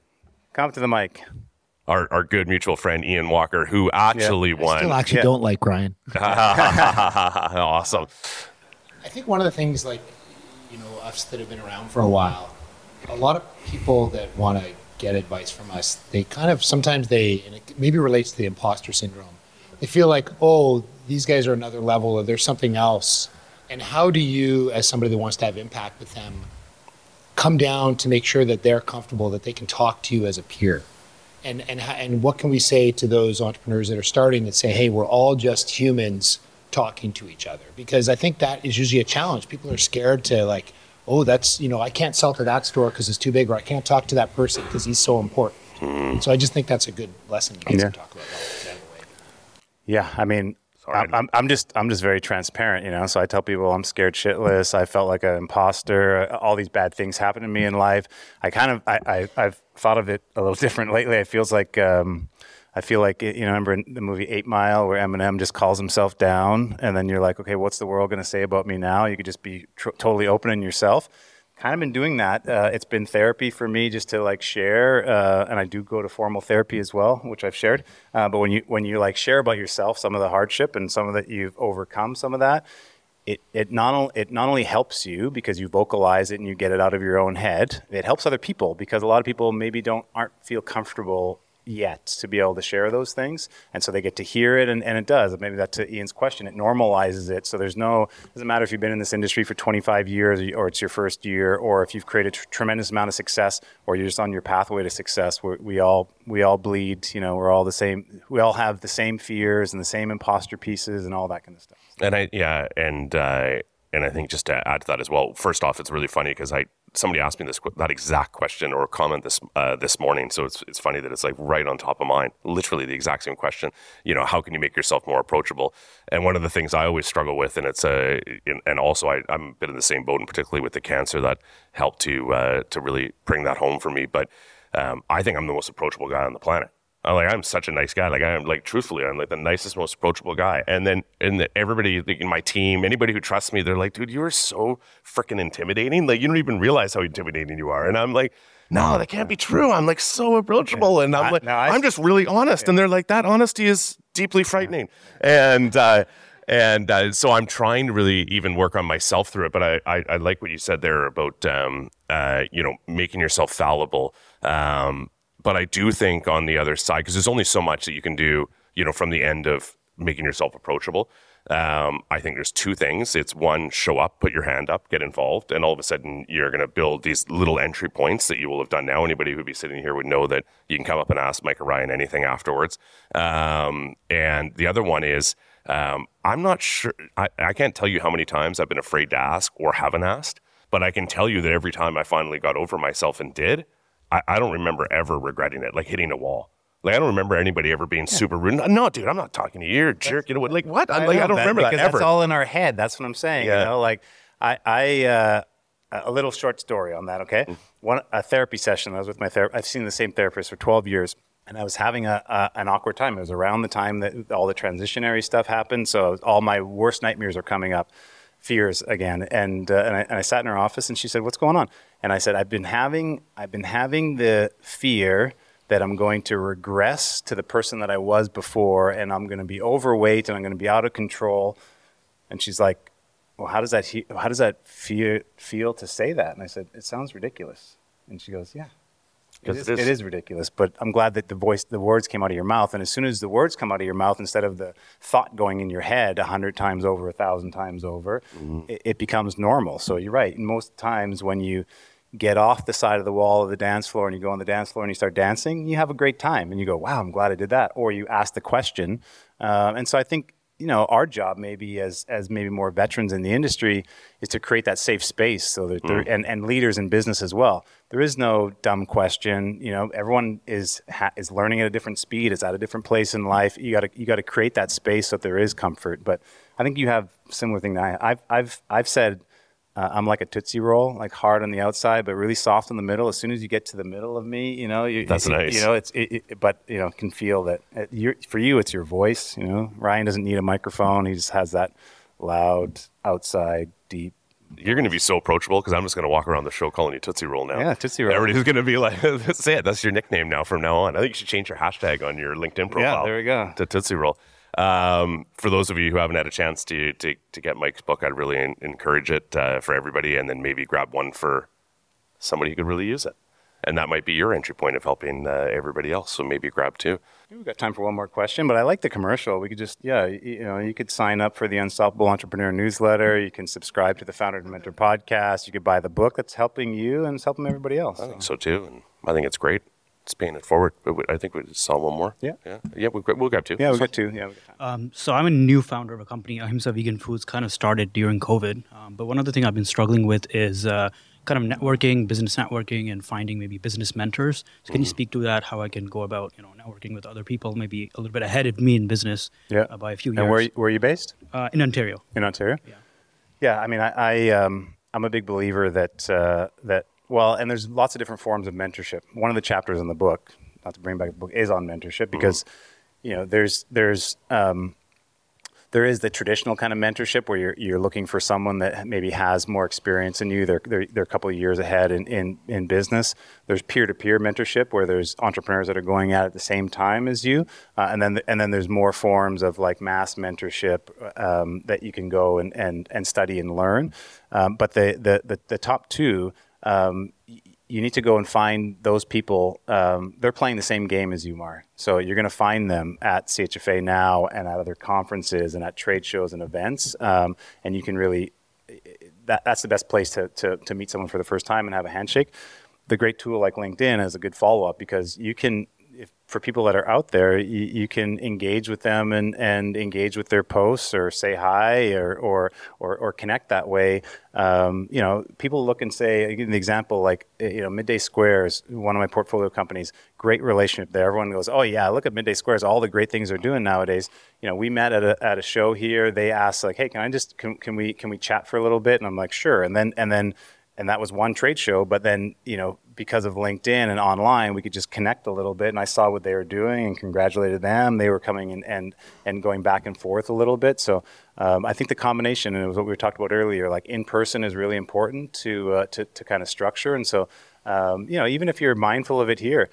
Come up to the mic. Our, our good mutual friend Ian Walker, who actually yeah. won. I still actually yeah. don't like Ryan. awesome. I think one of the things, like, you know, us that have been around for a while, a lot of people that want to get advice from us, they kind of sometimes they, and it maybe relates to the imposter syndrome. They feel like, oh, these guys are another level, or there's something else. And how do you, as somebody that wants to have impact with them, come down to make sure that they're comfortable, that they can talk to you as a peer. And, and, and what can we say to those entrepreneurs that are starting that say, hey, we're all just humans talking to each other? Because I think that is usually a challenge. People are scared to, like, oh, that's, you know, I can't sell to that store because it's too big, or I can't talk to that person because he's so important. Mm. So I just think that's a good lesson you yeah. to talk about. Yeah, I mean, I'm, I'm just I'm just very transparent, you know. So I tell people I'm scared shitless. I felt like an imposter. All these bad things happen to me in life. I kind of I, I have thought of it a little different lately. It feels like um, I feel like you know. Remember in the movie Eight Mile where Eminem just calls himself down, and then you're like, okay, what's the world going to say about me now? You could just be tr- totally open in yourself kind of been doing that. Uh, it's been therapy for me just to like share, uh, and I do go to formal therapy as well, which I've shared. Uh, but when you when you like share about yourself, some of the hardship and some of that you've overcome, some of that, it it not only it not only helps you because you vocalize it and you get it out of your own head. It helps other people because a lot of people maybe don't aren't feel comfortable yet to be able to share those things. And so they get to hear it, and, and it does. Maybe that's to Ian's question. It normalizes it. So there's no, doesn't matter if you've been in this industry for 25 years or it's your first year, or if you've created a tremendous amount of success, or you're just on your pathway to success. We're, we all we all bleed. You know, we're all the same. We all have the same fears and the same imposter pieces and all that kind of stuff. And I yeah, and uh, and I think just to add to that as well. First off, it's really funny because I somebody asked me this that exact question or comment this uh, this morning. So it's it's funny that it's like right on top of mind, literally the exact same question. You know, how can you make yourself more approachable? And one of the things I always struggle with, and it's a, and also I, I'm a bit in the same boat, and particularly with the cancer that helped to uh, to really bring that home for me. But um, I think I'm the most approachable guy on the planet. I'm like I'm such a nice guy. Like I'm like truthfully, I'm like the nicest, most approachable guy. And then and the, everybody in my team, anybody who trusts me, they're like, dude, you are so freaking intimidating. Like you don't even realize how intimidating you are. And I'm like, no, that can't be true. I'm like so approachable, and I'm like, no, I, am just really honest. Yeah. And they're like, that honesty is deeply frightening. And uh, and uh, so I'm trying to really even work on myself through it. But I I, I like what you said there about um, uh, you know making yourself fallible. Um, but I do think on the other side, because there's only so much that you can do, you know, from the end of making yourself approachable. Um, I think there's two things. It's one, show up, put your hand up, get involved, and all of a sudden you're going to build these little entry points that you will have done now. Anybody who'd be sitting here would know that you can come up and ask Mike or Ryan anything afterwards. Um, and the other one is, um, I'm not sure, I, I can't tell you how many times I've been afraid to ask or haven't asked, but I can tell you that every time I finally got over myself and did, I, I don't remember ever regretting it, like hitting a wall. Like I don't remember anybody ever being super rude. No, dude, I'm not talking to you. You're a jerk. You know what? Like what? I'm like I don't remember that ever. That's all in our head. That's what I'm saying. Yeah. You know, like I, I uh, a little short story on that. Okay, Mm. one a therapy session. I was with my therapist. I've seen the same therapist for 12 years, and I was having a, a an awkward time. It was around the time that all the transitionary stuff happened, so all my worst nightmares are coming up, fears again. And uh, and, I, and I sat in her office, and she said, "What's going on?" And I said, "I've been having I've been having the fear." that I'm going to regress to the person that I was before and I'm going to be overweight and I'm going to be out of control. And she's like, well, how does that, he- how does that feel, feel to say that? And I said, it sounds ridiculous. And she goes, yeah. It is, it is. it is ridiculous, but I'm glad that the voice, the words came out of your mouth. And as soon as the words come out of your mouth, instead of the thought going in your head a hundred times over, a thousand times over, it, it becomes normal. So you're right. Most times when you get off the side of the wall of the dance floor and you go on the dance floor and you start dancing, you have a great time and you go, wow, I'm glad I did that. Or you ask the question. Um, and so I think, you know, our job maybe as, as maybe more veterans in the industry is to create that safe space so that there, mm. and, and leaders in business as well. There is no dumb question. You know, everyone is, ha, is learning at a different speed. It's at a different place in life. You gotta, you gotta create that space so that there is comfort. But I think you have similar thing that I, I've, I've, I've said, uh, I'm like a tootsie roll, like hard on the outside, but really soft in the middle. As soon as you get to the middle of me, you know, you, That's you- nice. You know, it's it, it, but you know, can feel that uh, you're, for you, it's your voice. You know, Ryan doesn't need a microphone; he just has that loud, outside, deep. You're going to be so approachable because I'm just going to walk around the show calling you Tootsie Roll now. Yeah, Tootsie Roll. Everybody's going to be like, that's it. That's your nickname now from now on. I think you should change your hashtag on your LinkedIn profile. Yeah, there we go. To Tootsie Roll. Um, for those of you who haven't had a chance to to, to get Mike's book, I'd really en- encourage it uh, for everybody, and then maybe grab one for somebody who could really use it. And that might be your entry point of helping uh, everybody else. So maybe grab two. We've got time for one more question, but I like the commercial. We could just, yeah, you, you know, you could sign up for the Unstoppable Entrepreneur newsletter. You can subscribe to the Founder and Mentor podcast. You could buy the book that's helping you and it's helping everybody else. I think so too, and I think it's great. It's paying it forward. But we- I think we just saw one more. Yeah. yeah, yeah. We'll, grab- we'll grab two. Yeah, we've got two. Yeah, we've got. Um, so I'm a new founder of a company, Ahimsa Vegan Foods, kind of started during COVID. Um, but one other thing I've been struggling with is uh, kind of networking, business networking, and finding maybe business mentors. So can you speak to that? How I can go about you know networking with other people, maybe a little bit ahead of me in business Yeah. uh, by a few years. And where, where are you based? uh, in Ontario. In Ontario? Yeah. Yeah, I mean, I, I um, I'm a big believer that uh, that well, and there's lots of different forms of mentorship. One of the chapters in the book, not to bring back the book, is on mentorship because you know there's there's um, there is the traditional kind of mentorship where you're you're looking for someone that maybe has more experience than you. They're they're, they're a couple of years ahead in, in, in business. There's peer to peer mentorship where there's entrepreneurs that are going at it at the same time as you, uh, and then and then there's more forms of like mass mentorship um, that you can go and, and, and study and learn. Um, but the, the the the top two. Um, you need to go and find those people. Um, they're playing the same game as you are. So you're going to find them at CHFA now and at other conferences and at trade shows and events. Um, and you can really, that, that's the best place to, to, to meet someone for the first time and have a handshake. The great tool like LinkedIn is a good follow up because you can, for people that are out there, you, you can engage with them and, and engage with their posts or say hi or, or, or, or connect that way. Um, you know, people look and say, an example, like, eh, you know, Midday Squares, one of my portfolio companies, great relationship there. Everyone goes, oh yeah, look at Midday Squares, all the great things they're doing nowadays. You know, we met at a, at a show here. They asked like, hey, can I just, can, can we, can we chat for a little bit? And I'm like, sure. And then, and then, and that was one trade show. But then, you know, because of LinkedIn and online, we could just connect a little bit. And I saw what they were doing and congratulated them. They were coming in and and going back and forth a little bit. So um, I think the combination, and it was what we talked about earlier, like in person is really important to uh, to to kind of structure. And so, um, you know, even if you're mindful of it here.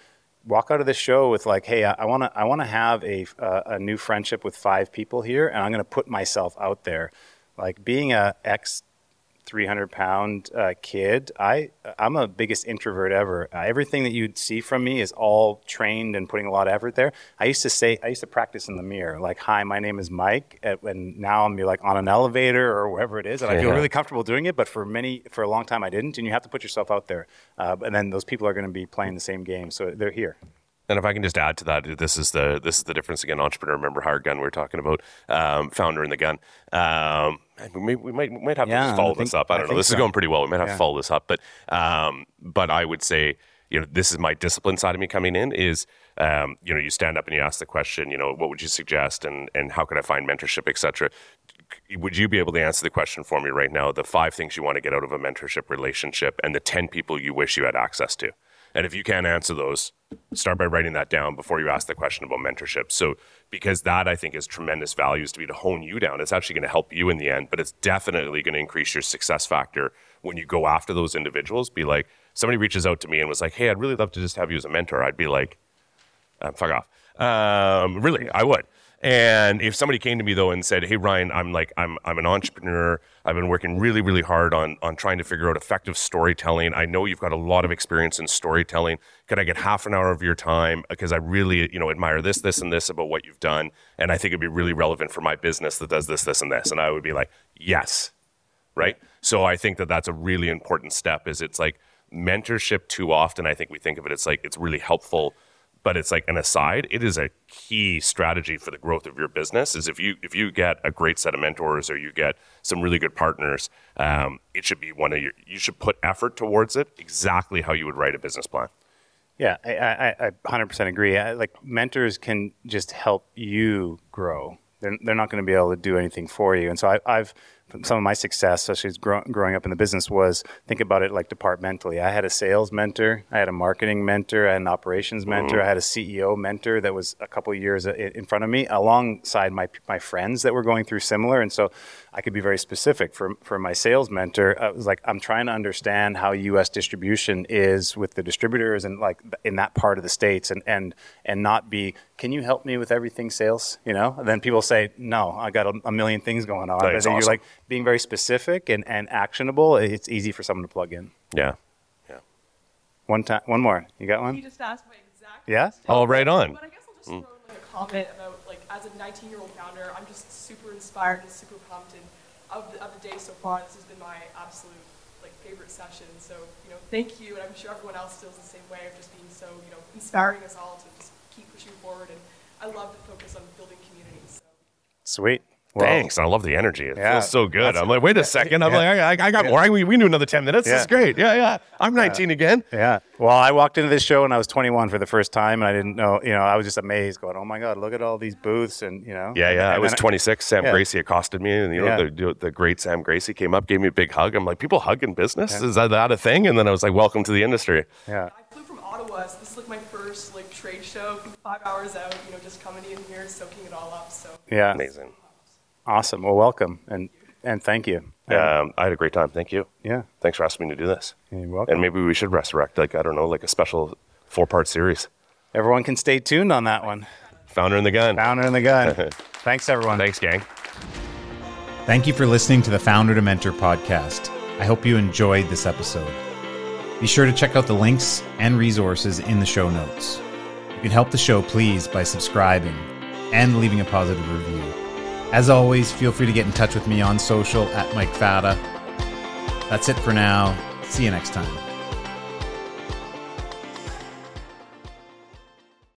Walk out of this show with like, hey, I want to, I want to have a uh, a new friendship with five people here, and I'm going to put myself out there. Like being a ex 300 pound uh, kid i i'm a biggest introvert ever. Uh, everything that you'd see from me is all trained and putting a lot of effort there. I used to say i used to practice in the mirror like hi my name is mike and now i'm like on an elevator or wherever it is and i feel really comfortable doing it but for many for a long time i didn't and you have to put yourself out there. Uh, and then those people are going to be playing the same game so they're here. And if I can just add to that, this is the this is the difference. Again. Entrepreneur, remember hard gun we are talking about, um, founder in the gun. Um, we, may, we might we might have to Yeah, just I follow think- this up. I I don't know. This so. is going pretty well. We might have Yeah. to follow this up, but um, but I would say you know, this is my discipline side of me coming in is, um, you know, you stand up and you ask the question, you know, what would you suggest and, and how could I find mentorship, etc. Would you be able to answer the question for me right now? The five things you want to get out of a mentorship relationship and the 10 people you wish you had access to. And if you can't answer those, start by writing that down before you ask the question about mentorship. So, because that I think is tremendous values to be to hone you down. It's actually going to help you in the end, but it's definitely going to increase your success factor when you go after those individuals. Be like, somebody reaches out to me and was like, "Hey, I'd really love to just have you as a mentor." I'd be like, uh, "Fuck off." Um, really, I would. And if somebody came to me though and said, "Hey Ryan, I'm like I'm I'm an entrepreneur. I've been working really really hard on on trying to figure out effective storytelling. I know you've got a lot of experience in storytelling. Could I get half an hour of your time because I really, you know, admire this this and this about what you've done and I think it'd be really relevant for my business that does this this and this." And I would be like, "Yes." Right? So I think that that's a really important step is it's like mentorship too often I think we think of it it's like it's really helpful but it's like an aside it is a key strategy for the growth of your business is if you if you get a great set of mentors or you get some really good partners um, it should be one of your you should put effort towards it exactly how you would write a business plan Yeah, I, I, I 100% agree. I, like mentors can just help you grow. They're, they're not going to be able to do anything for you. And so I, I've some of my success, especially as grow, growing up in the business, was think about it like departmentally. I had a sales mentor, I had a marketing mentor, I had an operations mm-hmm. mentor, I had a CEO mentor that was a couple of years uh, in front of me, alongside my my friends that were going through similar. And so I could be very specific. For for my sales mentor, I was like, I'm trying to understand how U.S. distribution is with the distributors and like in that part of the states, and and and not be. Can you help me with everything sales? You know, and then people say, No, I got a, a million things going on. But That's awesome. you're like being very specific and, and actionable. It's easy for someone to plug in. yeah yeah. One time, one more. You got He one? just asked my exact Yeah? question. Oh, right on. But I guess I'll just throw in like a comment about like as a 19 year old founder, I'm just super inspired and super pumped and of the, of the day so far. This has been my absolute like favorite session. So you know, thank you, and I'm sure everyone else feels the same way of just being so you know inspiring us all to just keep pushing forward. And I love the focus on building communities. So. Sweet. Well, Thanks. I love the energy. It Yeah. feels so good. I'm like, wait a second. I'm yeah. like, I, I got more. I, we, we knew another 10 minutes. This is great. Yeah, yeah. I'm 19 again. Yeah. Well, I walked into this show when I was 21 for the first time, and I didn't know. You know, I was just amazed, going, "Oh my God, look at all these booths!" And you know. Yeah, yeah. I was 26. Sam yeah. Graci accosted me, and you know, Yeah. the, the great Sam Graci came up, gave me a big hug. I'm like, people hug in business? Is that, that a thing? And then I was like, welcome to the industry. Yeah. I flew from Ottawa, so this is like my first like trade show. Five hours out, you know, just coming in here, soaking it all up. So Yeah. Amazing. Awesome. Well, welcome and and thank you. And- Um, I had a great time. Thank you. yeah. Thanks for asking me to do this. You're welcome. And maybe we should resurrect, like, I don't know, like a special four part series. Everyone can stay tuned on that one. Founder in the gun. Founder in the gun. Thanks, everyone. Thanks, gang. Thank you for listening to the Founder to Mentor podcast. I hope you enjoyed this episode. Be sure to check out the links and resources in the show notes. You can help the show, please, by subscribing and leaving a positive review. As always, feel free to get in touch with me on social at Mike Fata. That's it for now. See you next time.